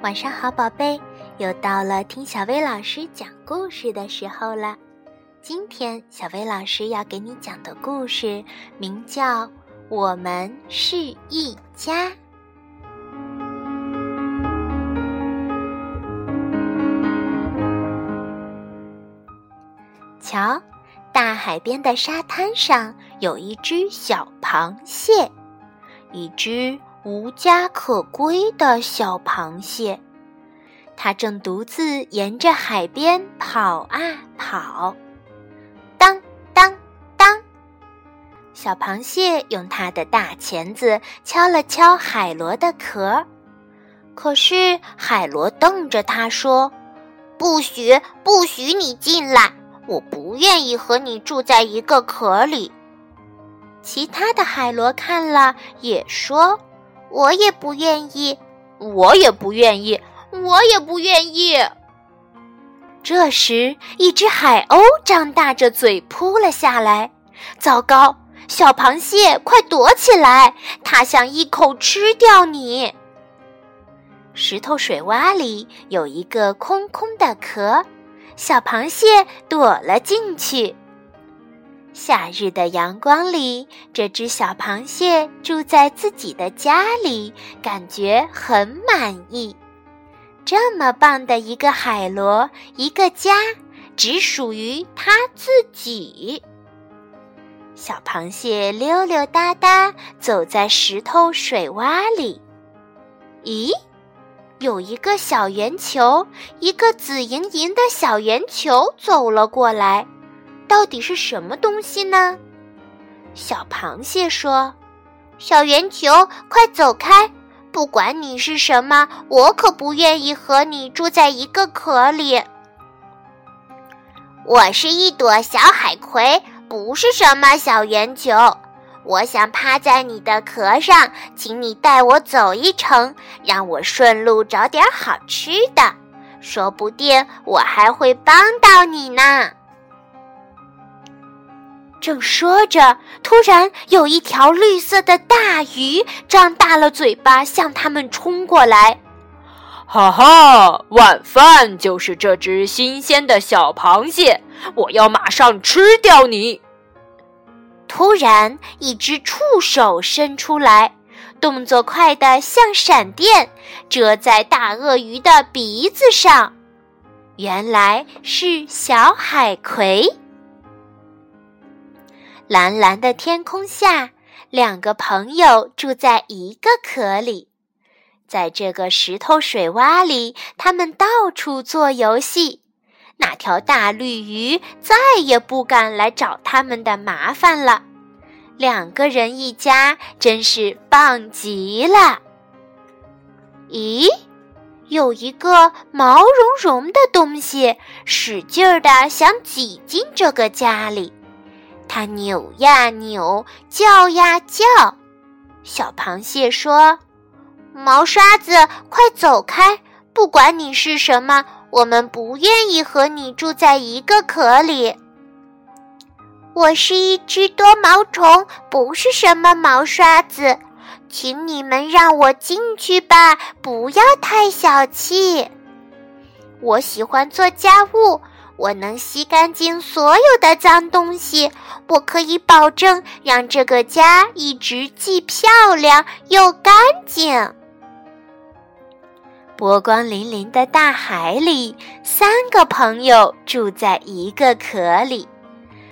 晚上好，宝贝，又到了听小薇老师讲故事的时候了。今天小薇老师要给你讲的故事名叫《我们是一家》。瞧，大海边的沙滩上有一只小螃蟹，一只。无家可归的小螃蟹，它正独自沿着海边跑啊跑。当当当，小螃蟹用它的大钳子敲了敲海螺的壳，可是海螺瞪着它说：“不许，不许你进来！我不愿意和你住在一个壳里。”其他的海螺看了也说。我也不愿意，我也不愿意，我也不愿意。这时，一只海鸥张大着嘴扑了下来。糟糕，小螃蟹，快躲起来！它想一口吃掉你。石头水洼里有一个空空的壳，小螃蟹躲了进去。夏日的阳光里，这只小螃蟹住在自己的家里，感觉很满意。这么棒的一个海螺，一个家，只属于它自己。小螃蟹溜溜达达走在石头水洼里，咦，有一个小圆球，一个紫莹莹的小圆球走了过来。到底是什么东西呢？小螃蟹说：“小圆球，快走开！不管你是什么，我可不愿意和你住在一个壳里。我是一朵小海葵，不是什么小圆球。我想趴在你的壳上，请你带我走一程，让我顺路找点好吃的，说不定我还会帮到你呢。”正说着，突然有一条绿色的大鱼张大了嘴巴，向他们冲过来。哈哈，晚饭就是这只新鲜的小螃蟹，我要马上吃掉你！突然，一只触手伸出来，动作快得像闪电，遮在大鳄鱼的鼻子上。原来是小海葵。蓝蓝的天空下，两个朋友住在一个壳里。在这个石头水洼里，他们到处做游戏。那条大绿鱼再也不敢来找他们的麻烦了。两个人一家真是棒极了。咦，有一个毛茸茸的东西，使劲儿的想挤进这个家里。它扭呀扭，叫呀叫。小螃蟹说：“毛刷子，快走开！不管你是什么，我们不愿意和你住在一个壳里。”我是一只多毛虫，不是什么毛刷子，请你们让我进去吧，不要太小气。我喜欢做家务。我能吸干净所有的脏东西，我可以保证让这个家一直既漂亮又干净。波光粼粼的大海里，三个朋友住在一个壳里，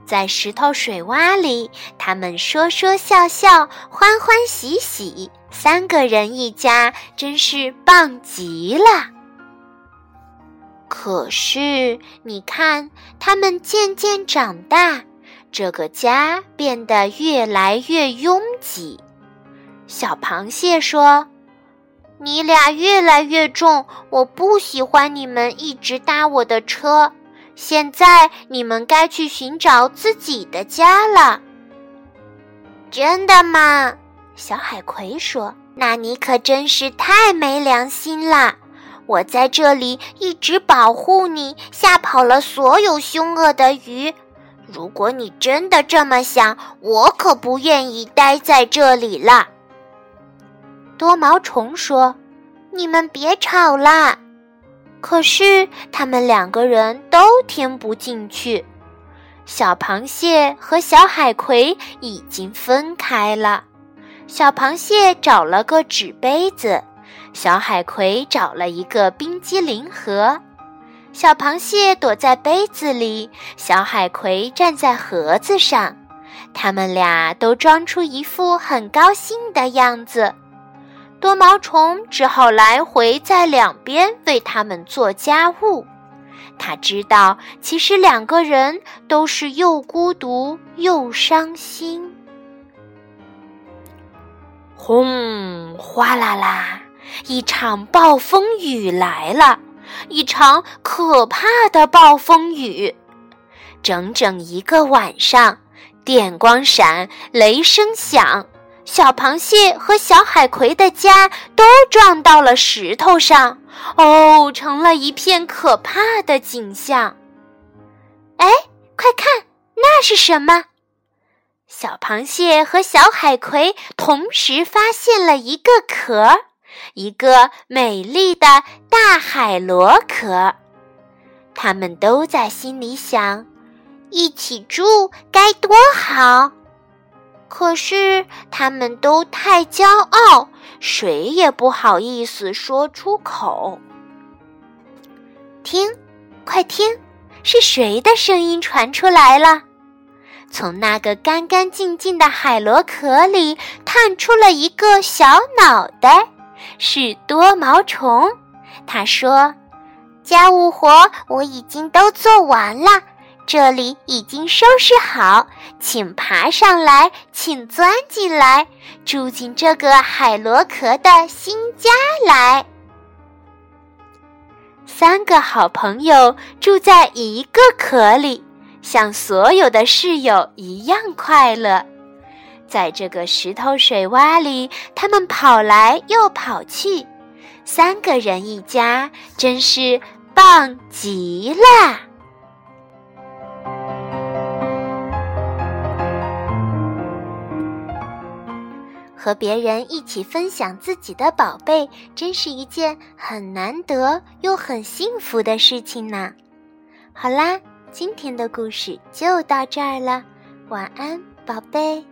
在石头水洼里，他们说说笑笑，欢欢喜喜，三个人一家，真是棒极了。可是，你看，它们渐渐长大，这个家变得越来越拥挤。小螃蟹说：“你俩越来越重，我不喜欢你们一直搭我的车。现在你们该去寻找自己的家了。”真的吗？小海葵说：“那你可真是太没良心了。”我在这里一直保护你，吓跑了所有凶恶的鱼。如果你真的这么想，我可不愿意待在这里了。多毛虫说：“你们别吵啦！”可是他们两个人都听不进去。小螃蟹和小海葵已经分开了。小螃蟹找了个纸杯子，小海葵找了一个冰激凌盒。小螃蟹躲在杯子里，小海葵站在盒子上。他们俩都装出一副很高兴的样子。多毛虫只好来回在两边为他们做家务。他知道，其实两个人都是又孤独又伤心。轰！哗啦啦！一场暴风雨来了，一场可怕的暴风雨。整整一个晚上，电光闪，雷声响，小螃蟹和小海葵的家都撞到了石头上，哦，成了一片可怕的景象。哎，快看，那是什么？小螃蟹和小海葵同时发现了一个壳，一个美丽的大海螺壳。他们都在心里想：一起住该多好。可是他们都太骄傲，谁也不好意思说出口。听，快听，是谁的声音传出来了？从那个干干净净的海螺壳里探出了一个小脑袋，是多毛虫。他说：“家务活我已经都做完了，这里已经收拾好，请爬上来，请钻进来，住进这个海螺壳的新家来。”三个好朋友住在一个壳里。像所有的室友一样快乐，在这个石头水洼里，他们跑来又跑去，三个人一家真是棒极了。和别人一起分享自己的宝贝，真是一件很难得又很幸福的事情呢。好啦。今天的故事就到这儿了，晚安，宝贝。